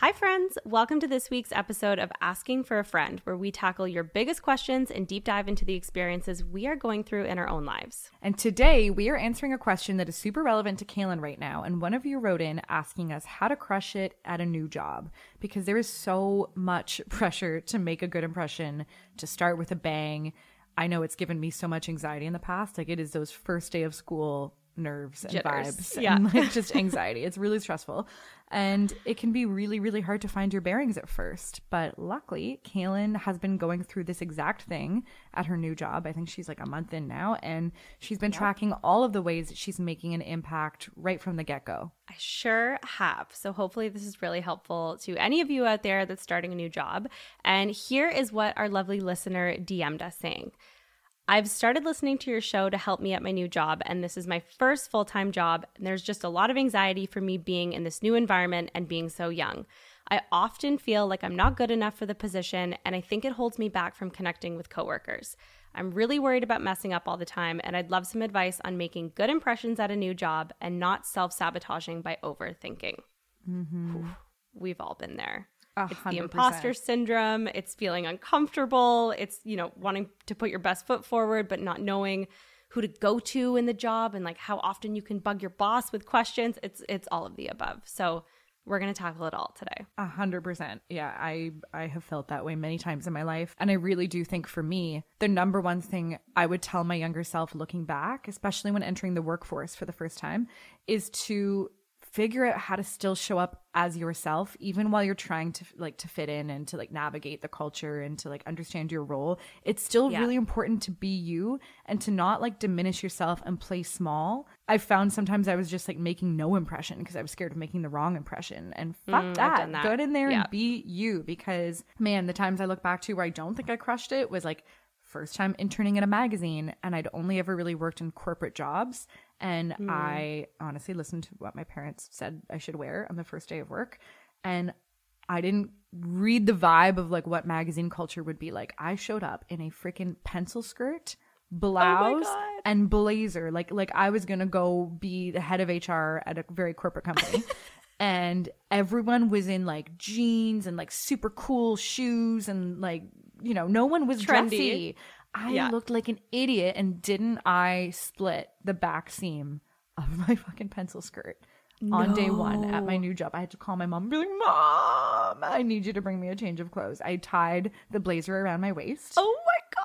Hi, friends. Welcome to this week's episode of Asking for a Friend, where we tackle your biggest questions and deep dive into the experiences we are going through in our own lives. And today we are answering a question that is super relevant to Kaylin right now. And one of you wrote in asking us how to crush it at a new job because there is so much pressure to make a good impression, to start with a bang. I know it's given me so much anxiety in the past. Like it is those first day of school nerves and Jitters. vibes yeah. and like just anxiety. it's really stressful. And it can be really, really hard to find your bearings at first. But luckily, Kaylin has been going through this exact thing at her new job. I think she's like a month in now. And she's been yep. tracking all of the ways that she's making an impact right from the get go. I sure have. So hopefully, this is really helpful to any of you out there that's starting a new job. And here is what our lovely listener DM'd us saying. I've started listening to your show to help me at my new job, and this is my first full time job. And there's just a lot of anxiety for me being in this new environment and being so young. I often feel like I'm not good enough for the position, and I think it holds me back from connecting with coworkers. I'm really worried about messing up all the time, and I'd love some advice on making good impressions at a new job and not self sabotaging by overthinking. Mm-hmm. We've all been there. 100%. It's the imposter syndrome. It's feeling uncomfortable. It's, you know, wanting to put your best foot forward, but not knowing who to go to in the job and like how often you can bug your boss with questions. It's it's all of the above. So we're going to tackle it all today. A hundred percent. Yeah, I I have felt that way many times in my life, and I really do think for me, the number one thing I would tell my younger self, looking back, especially when entering the workforce for the first time, is to figure out how to still show up as yourself even while you're trying to like to fit in and to like navigate the culture and to like understand your role it's still yeah. really important to be you and to not like diminish yourself and play small i found sometimes i was just like making no impression because i was scared of making the wrong impression and fuck mm, that. that. go in there yeah. and be you because man the times i look back to where i don't think i crushed it was like first time interning in a magazine and I'd only ever really worked in corporate jobs and mm. I honestly listened to what my parents said I should wear on the first day of work. And I didn't read the vibe of like what magazine culture would be like. I showed up in a freaking pencil skirt, blouse, oh and blazer. Like like I was gonna go be the head of HR at a very corporate company. and everyone was in like jeans and like super cool shoes and like you know, no one was Trendy. dressy. I yeah. looked like an idiot and didn't I split the back seam of my fucking pencil skirt no. on day one at my new job. I had to call my mom and be like, Mom, I need you to bring me a change of clothes. I tied the blazer around my waist. Oh.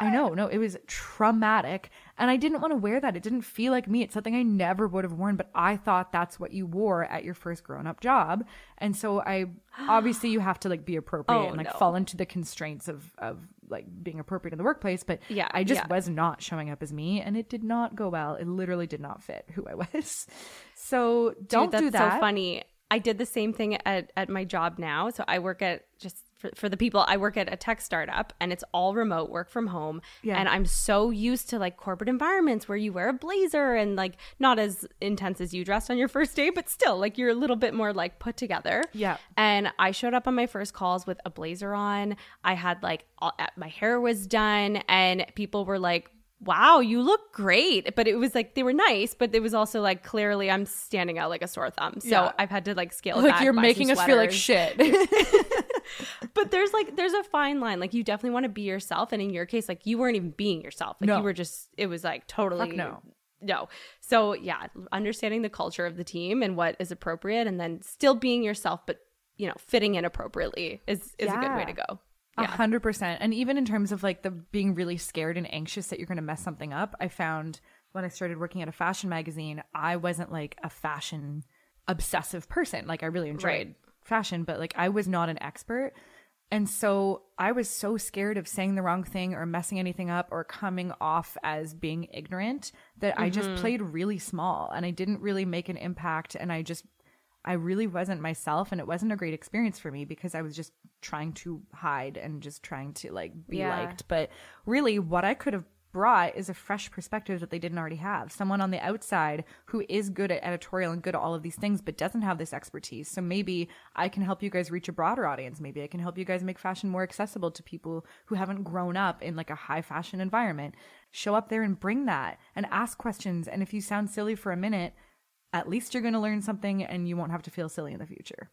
I know. No, it was traumatic. And I didn't want to wear that. It didn't feel like me. It's something I never would have worn, but I thought that's what you wore at your first grown up job. And so I obviously you have to like be appropriate oh, and like no. fall into the constraints of of like being appropriate in the workplace. But yeah, I just yeah. was not showing up as me and it did not go well. It literally did not fit who I was. So don't Dude, do that. so funny. I did the same thing at, at my job now. So I work at just for, for the people I work at a tech startup and it's all remote work from home. Yeah. And I'm so used to like corporate environments where you wear a blazer and like not as intense as you dressed on your first day, but still like you're a little bit more like put together. Yeah. And I showed up on my first calls with a blazer on. I had like all, uh, my hair was done and people were like, wow, you look great. But it was like they were nice, but it was also like clearly I'm standing out like a sore thumb. So yeah. I've had to like scale like you're making us feel like shit. but there's like there's a fine line. Like you definitely want to be yourself, and in your case, like you weren't even being yourself. Like no. you were just it was like totally Fuck no. No. So yeah, understanding the culture of the team and what is appropriate, and then still being yourself, but you know, fitting in appropriately is is yeah. a good way to go. A hundred percent. And even in terms of like the being really scared and anxious that you're going to mess something up, I found when I started working at a fashion magazine, I wasn't like a fashion obsessive person. Like I really enjoyed right. Fashion, but like I was not an expert. And so I was so scared of saying the wrong thing or messing anything up or coming off as being ignorant that mm-hmm. I just mm-hmm. played really small and I didn't really make an impact and I just I really wasn't myself and it wasn't a great experience for me because I was just trying to hide and just trying to like be Yeah. liked. But really what I could have brought is a fresh perspective that they didn't already have. Someone on the outside who is good at editorial and good at all of these things but doesn't have this expertise. So maybe I can help you guys reach a broader audience. Maybe I can help you guys make fashion more accessible to people who haven't grown up in like a high fashion environment. Show up there and bring that and ask questions and if you sound silly for a minute, at least you're going to learn something and you won't have to feel silly in the future.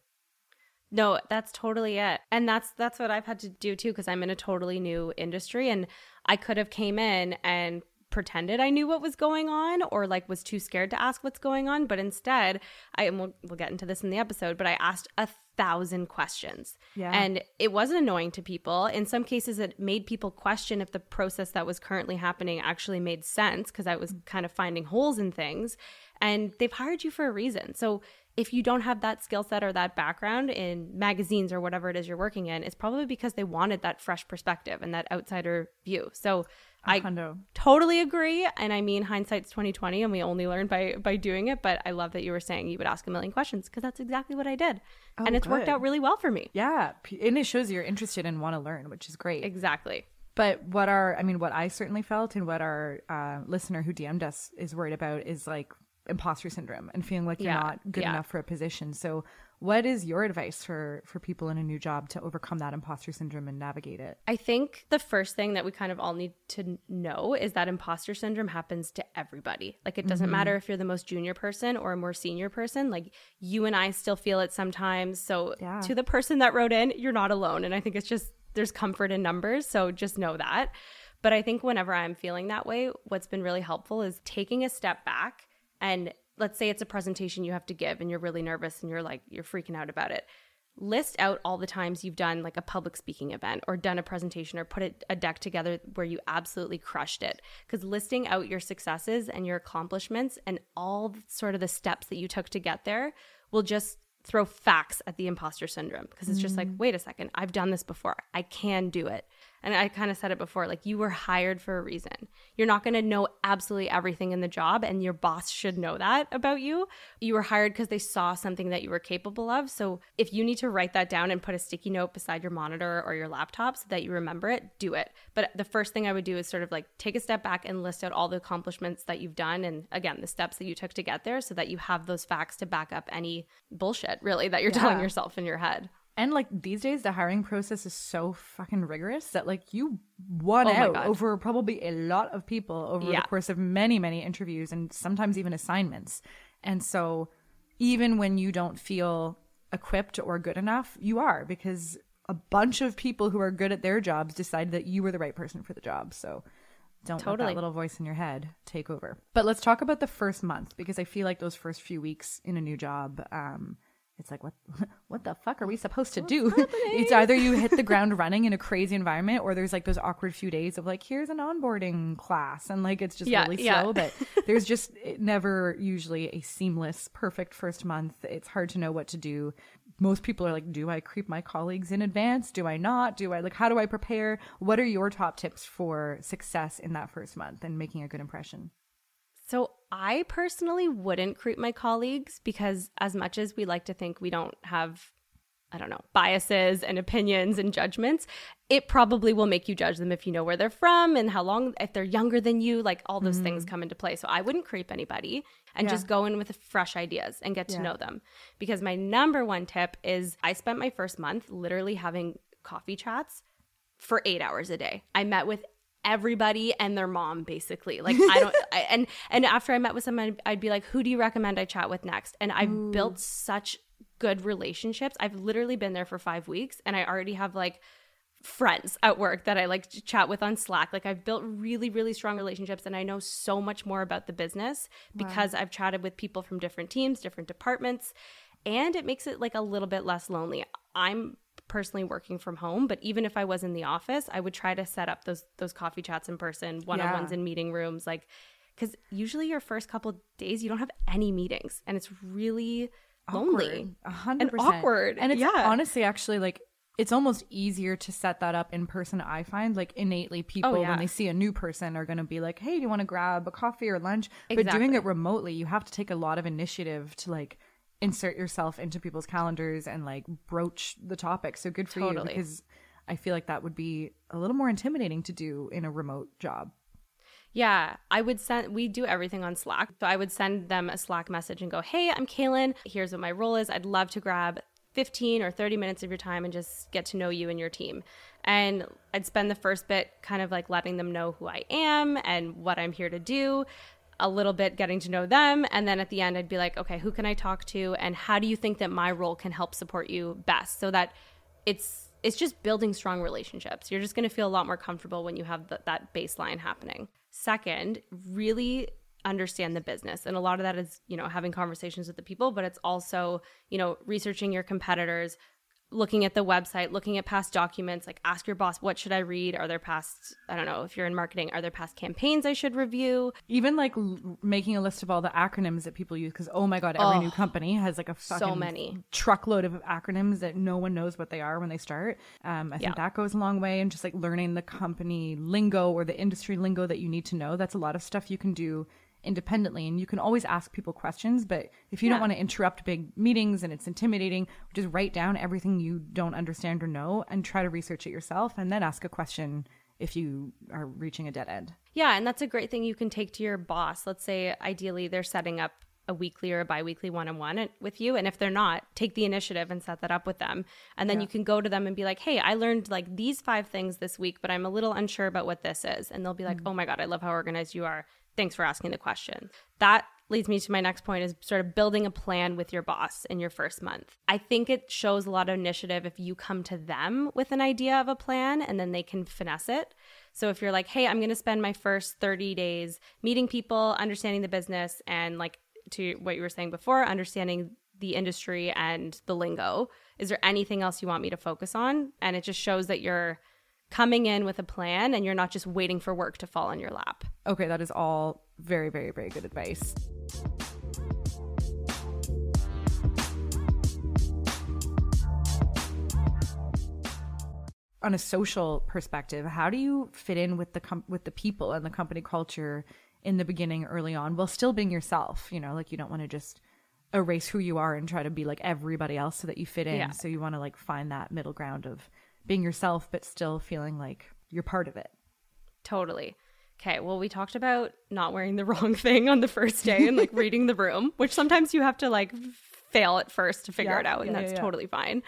No, that's totally it. And that's that's what I've had to do too cuz I'm in a totally new industry and I could have came in and pretended I knew what was going on or like was too scared to ask what's going on, but instead, I and we'll, we'll get into this in the episode, but I asked a thousand questions. Yeah. And it wasn't annoying to people. In some cases it made people question if the process that was currently happening actually made sense because I was mm. kind of finding holes in things and they've hired you for a reason. So if you don't have that skill set or that background in magazines or whatever it is you're working in, it's probably because they wanted that fresh perspective and that outsider view. So I Hundo. totally agree. And I mean hindsight's twenty twenty and we only learn by by doing it. But I love that you were saying you would ask a million questions because that's exactly what I did. and it's worked out really well for me. Yeah, and it shows you're interested and want to learn, which is great. Exactly. But what our, I mean, what I certainly felt and what our uh, listener who DM'd us is worried about is like imposter syndrome and feeling like you're Yeah, not good yeah. enough for a position. So, what is your advice for for people in a new job to overcome that imposter syndrome and navigate it? I think the first thing that we kind of all need to know is that imposter syndrome happens to everybody. Like, it doesn't mm-hmm. matter if you're the most junior person or a more senior person. Like, you and I still feel it sometimes. So, Yeah. to the person that wrote in, you're not alone. And I think it's just there's comfort in numbers. So, just know that. But I think whenever I'm feeling that way, what's been really helpful is taking a step back and let's say it's a presentation you have to give and you're really nervous and you're like, you're freaking out about it. List out all the times you've done like a public speaking event or done a presentation or put a, a deck together where you absolutely crushed it. Because listing out your successes and your accomplishments and all the- sort of the steps that you took to get there will just throw facts at the imposter syndrome. Because it's just like mm. wait a second. I've done this before. I can do it and i kind of said it before like you were hired for a reason. You're not going to know absolutely everything in the job and your boss should know that about you. You were hired because they saw something that you were capable of. So if you need to write that down and put a sticky note beside your monitor or your laptop so that you remember it do it. But the first thing i would do is sort of like take a step back and list out all the accomplishments that you've done and again the steps that you took to get there so that you have those facts to back up any bullshit really that you're telling yourself in your head And like these days, the hiring process is so fucking rigorous that like you won Oh out over probably a lot of people over Yeah. the course of many, many interviews and sometimes even assignments. And so even when you don't feel equipped or good enough, you are because a bunch of people who are good at their jobs decided that you were the right person for the job. So don't let Totally. that little voice in your head take over. But let's talk about the first month because I feel like those first few weeks in a new job, um, it's like what what the fuck are we supposed to do? it's either you hit the ground running in a crazy environment or there's like those awkward few days of like here's an onboarding class and like it's just Yeah, really yeah. slow but there's just eh, never usually a seamless perfect first month. It's hard to know what to do. Most people are like do I creep my colleagues in advance? Do I not? Do I like how do I prepare? What are your top tips for success in that first month and making a good impression? So I personally wouldn't creep my colleagues because as much as we like to think we don't have I don't know, biases and opinions and judgments, it probably will make you judge them if you know where they're from and how long if they're younger than you, like all those things mm-hmm. come into play. So I wouldn't creep anybody and Yeah. just go in with fresh ideas and get to Yeah. know them. Because my number one tip is I spent my first month literally having coffee chats for eight hours a day. I met with everybody and their mom basically. Like i don't I, and and after i met with someone i'd be like who do you recommend i chat with next? And i've mm. built such good relationships. I've literally been there for five weeks and i already have like friends at work that i like to chat with on slack. Like i've built really really strong relationships and i know so much more about the business because i've chatted with people from different teams different departments and it makes it like a little bit less lonely. I'm personally working from home but even if i was in the office i would try to set up those those coffee chats in person one-on-ones Yeah. in meeting rooms like because usually your first couple days you don't have any meetings and it's really lonely A hundred And percent awkward. and it's Yeah. honestly actually like it's almost easier to set that up in person i find like innately people Oh, yeah. when they see a new person are going to be like hey do you want to grab a coffee or lunch but doing it remotely you have to take a lot of initiative to like insert yourself into people's calendars and like broach the topic. So good for you because I feel like that would be a little more intimidating to do in a remote job. Yeah, I would send, we do everything on Slack. So I would send them a Slack message and go, Hey, I'm Kaylin. Here's what my role is. I'd love to grab 15 or 30 minutes of your time and just get to know you and your team. And I'd spend the first bit kind of like letting them know who I am and what I'm here to do, a little bit getting to know them. And then at the end, I'd be like, Okay, who can I talk to? And how do you think that my role can help support you best? So that it's, it's just building strong relationships. You're just going to feel a lot more comfortable when you have th- that baseline happening. Second, really understand the business. And a lot of that is, you know, having conversations with the people, but it's also, you know, researching your competitors, looking at the website, looking at past documents, like ask your boss, what should I read? Are there past, I don't know, if you're in marketing, are there past campaigns I should review? Even like l- making a list of all the acronyms that people use because oh my god, every new company has like a fucking many. truckload of acronyms that no one knows what they are when they start. Um, I think Yeah. that goes a long way, and just like learning the company lingo or the industry lingo that you need to know. That's a lot of stuff you can do independently, and you can always ask people questions. But if you don't want to interrupt big meetings and it's intimidating, just write down everything you don't understand or know and try to research it yourself, and then ask a question if you are reaching a dead end. Yeah, and that's a great thing you can take to your boss. Let's say ideally they're setting up a weekly or a biweekly one-on-one with you. And if they're not take the initiative and set that up with them. And then you can go to them and be like hey i learned like these five things this week but i'm a little unsure about what this is. And they'll be like mm. oh my god i love how organized you are. Thanks for asking the question. That leads me to my next point is sort of building a plan with your boss in your first month. I think it shows a lot of initiative if you come to them with an idea of a plan and then they can finesse it. So if you're like, hey, I'm going to spend my first 30 days meeting people, understanding the business, and like to what you were saying before, understanding the industry and the lingo, is there anything else you want me to focus on? And it just shows that you're coming in with a plan and you're not just waiting for work to fall on your lap. Okay, that is all very, very, very good advice. On a social perspective, how do you fit in with the com- with the people and the company culture in the beginning, early on, while still being yourself? You know, like you don't want to just erase who you are and try to be like everybody else so that you fit in. Yeah. So you want to like find that middle ground of being yourself, but still feeling like you're part of it. Totally. Okay, well, we talked about not wearing the wrong thing on the first day and like reading the room, which sometimes you have to like fail at first to figure Yeah, it out, and yeah, that's yeah. totally fine.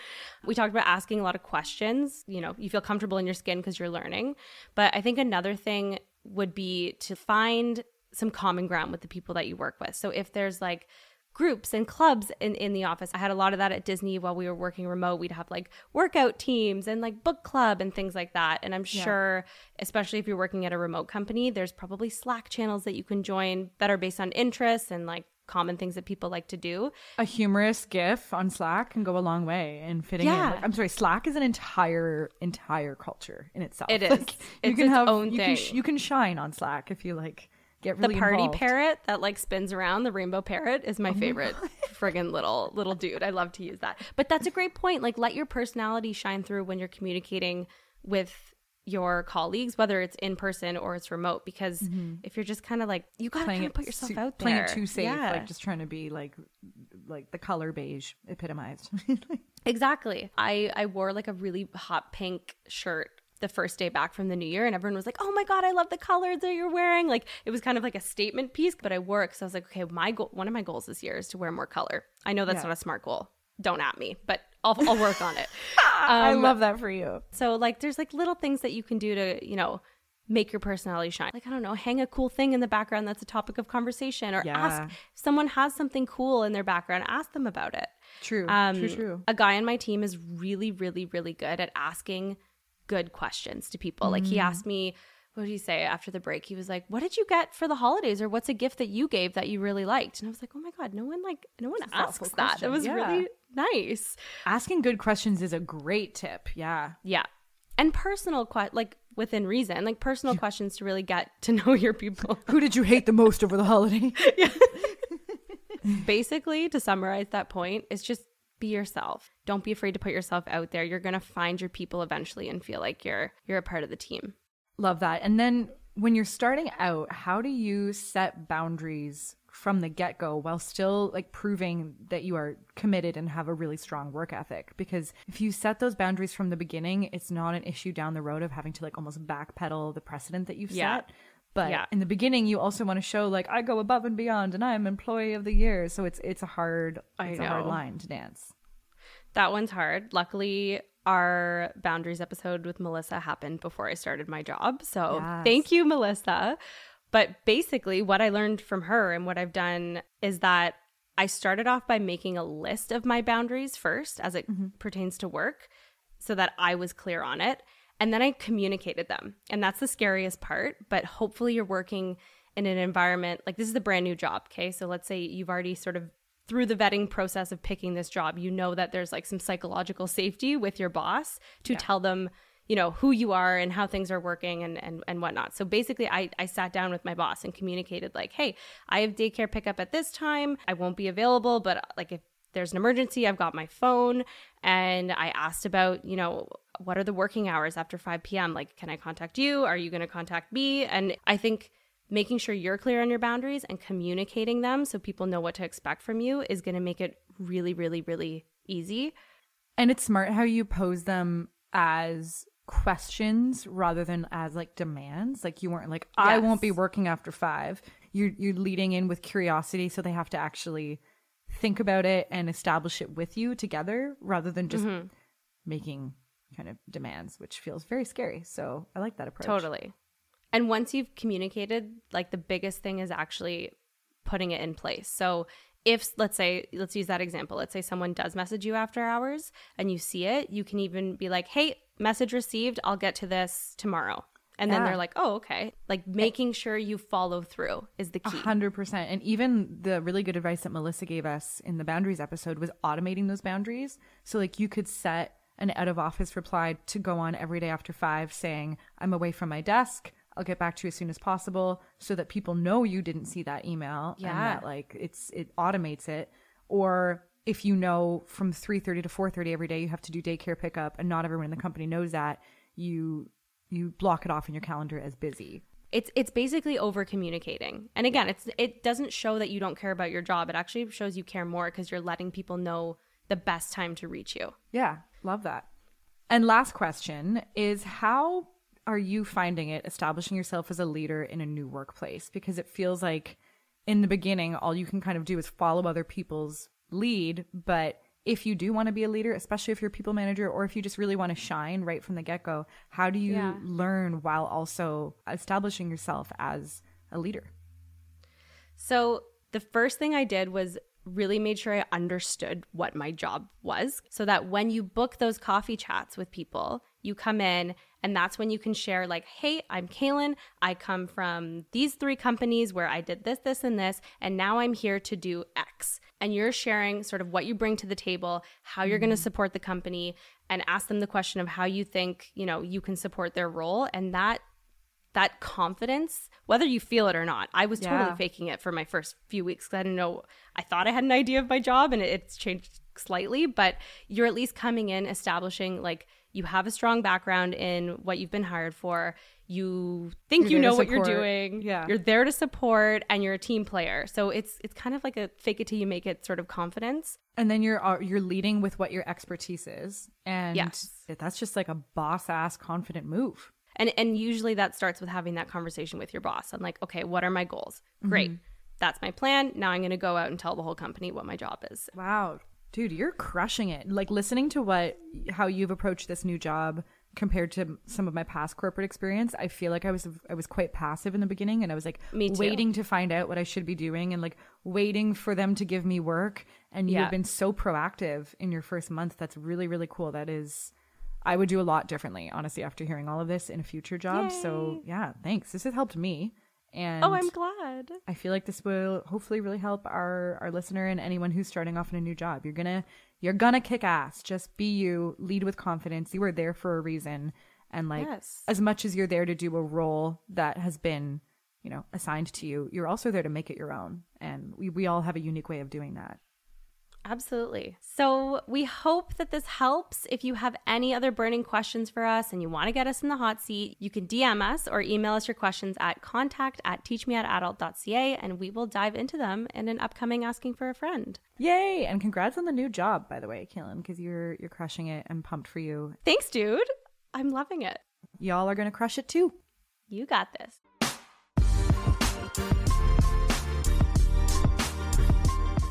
We talked about asking a lot of questions. You know, you feel comfortable in your skin because you're learning. But I think another thing would be to find some common ground with the people that you work with. So if there's like groups and clubs in, in the office. I had a lot of that at Disney while we were working remote. We'd have like workout teams and like book club and things like that. And I'm sure, especially if you're working at a remote company, there's probably Slack channels that you can join that are based on interests and like common things that people like to do. a humorous GIF on Slack can go a long way in fitting Yeah. in. Like, I'm sorry, Slack is an entire entire culture in itself. It is. Like, you It's can its have own you Can, thing. you can shine on Slack if you like get really The party involved. parrot that like spins around, the rainbow parrot is my oh favorite friggin' little little dude. I love to use that. But that's a great point. Like let your personality shine through when you're communicating with your colleagues, whether it's in person or it's remote. Because mm-hmm. if you're just kind of like you gotta kind of put yourself out there, playing it too safe, Yeah. like just trying to be like like the color beige epitomized. Exactly. I I wore like a really hot pink shirt the first day back from the new year and everyone was like, "Oh my god, I love the colors that you're wearing." Like it was kind of like a statement piece, but I wore it cuz I was like, "Okay, my goal one of my goals this year is to wear more color." I know that's Yeah. not a smart goal. Don't at me, but I'll I'll work on it. I Um, love that for you. So like there's like little things that you can do to, you know, make your personality shine. Like I don't know, hang a cool thing in the background that's a topic of conversation or Yeah. ask if someone has something cool in their background, ask them about it. True, Um, true, true. A guy on my team is really, really, really good at asking good questions to people. Like Mm. he asked me, what did he say after the break? He was like, "What did you get for the holidays, or what's a gift that you gave that you really liked?" And I was like, "Oh my god, no one like, no one asks that. Question, was yeah. really nice." Asking good questions is a great tip. Yeah. Yeah, and personal, que- like within reason, like personal questions to really get to know your people. Who did you hate the most over the holiday? Basically, to summarize that point, is just be yourself. Don't be afraid to put yourself out there. You're gonna find your people eventually and feel like you're you're a part of the team. Love that. And then when you're starting out, how do you set boundaries from the get go while still like proving that you are committed and have a really strong work ethic. Because if you set those boundaries from the beginning, it's not an issue down the road of having to like almost backpedal the precedent that you've Yeah. set. But Yeah. in the beginning, you also want to show like I go above and beyond, and I'm employee of the year. So it's it's a hard it's a hard line to dance. That one's hard. Luckily, our boundaries episode with Melissa happened before I started my job. So Yes. thank you, Melissa. But basically, what I learned from her and what I've done is that I started off by making a list of my boundaries first as it mm-hmm. pertains to work so that I was clear on it. And then I communicated them. And that's the scariest part. But hopefully, you're working in an environment like this is a brand new job. Okay. So let's say you've already sort of through the vetting process of picking this job, you know that there's like some psychological safety with your boss to tell them, you know, who you are and how things are working and, and, and whatnot. So basically, I, I sat down with my boss and communicated, like, hey, I have daycare pickup at this time. I won't be available, but like if there's an emergency, I've got my phone. And I asked about, you know, what are the working hours after 5 p.m.? Like, can I contact you? Are you going to contact me? And I think making sure you're clear on your boundaries and communicating them so people know what to expect from you is going to make it really, really, really easy. And it's smart how you pose them as questions rather than as like demands. Like you weren't like, I Yes. won't be working after five. You're you're leading in with curiosity, so they have to actually think about it and establish it with you together rather than just Mm-hmm. making kind of demands, which feels very scary. So I like that approach. Totally. And once you've communicated, like the biggest thing is actually putting it in place. So if let's say let's use that example. Let's say someone does message you after hours and you see it, you can even be like, "Hey, message received. I'll get to this tomorrow." And then they're like, "Oh, okay." Like making sure you follow through is the key. hundred percent. And even the really good advice that Melissa gave us in the boundaries episode was automating those boundaries. So like you could set an out of office reply to go on every day after five saying, I'm away from my desk. I'll get back to you as soon as possible so that people know you didn't see that email and that like it's it automates it. Or if you know from 3:30 to 4:30 every day you have to do daycare pickup and not everyone in the company knows that, you you block it off in your calendar as busy. it's it's basically over communicating and again it's it doesn't show that you don't care about your job it actually shows you care more because you're letting people know the best time to reach you Yeah, love that. And last question is how are you finding it establishing yourself as a leader in a new workplace? Because it feels like in the beginning, all you can kind of do is follow other people's lead. But if you do want to be a leader, especially if you're a people manager or if you just really want to shine right from the get go, how do you Yeah. learn while also establishing yourself as a leader? so the first thing i did was really made sure i understood what my job was so that when you book those coffee chats with people you come in and that's when you can share like hey i'm kaylin. I come from these three companies where i did this this and this and now i'm here to do x. And you're sharing sort of what you bring to the table how you're going to mm-hmm. support the company and ask them the question of how you think you know you can support their role. And that that confidence whether you feel it or not i was totally Yeah. faking it for my first few weeks 'cause i didn't know i thought i had an idea of my job and it, it's changed slightly but you're at least coming in establishing like you have a strong background in what you've been hired for you think You're you know what you're doing Yeah. you're there to support and you're a team player so it's it's kind of like a fake it till you make it sort of confidence and then you're uh, you're leading with what your expertise is and Yes. that's just like a boss ass confident move And and usually that starts with having that conversation with your boss. I'm like, okay, what are my goals? Great. That's my plan. Now I'm going to go out and tell the whole company what my job is. wow dude you're crushing it. Like listening to what how you've approached this new job compared to some of my past corporate experience i feel like i was i was quite passive in the beginning and i was like waiting to find out what i should be doing and like waiting for them to give me work. And you've been so proactive in your first month. That's really really cool. That is I would do a lot differently, honestly, after hearing all of this in a future job. So yeah, thanks. This has helped me. And Oh, I'm glad. I feel like this will hopefully really help our our listener and anyone who's starting off in a new job. You're gonna you're gonna kick ass. Just be you. Lead with confidence. You are there for a reason. And like Yes. as much as you're there to do a role that has been, you know, assigned to you, you're also there to make it your own. And we, we all have a unique way of doing that. Absolutely. So, we hope that this helps. If you have any other burning questions for us and you want to get us in the hot seat, you can DM us or email us your questions at contact at teachmeatadult.ca and we will dive into them in an upcoming Asking for a Friend. Yay! And congrats on the new job, by the way, Kaylin, because you're you're crushing it. I'm pumped for you. Thanks, dude. I'm loving it. Y'all are gonna crush it too. You got this.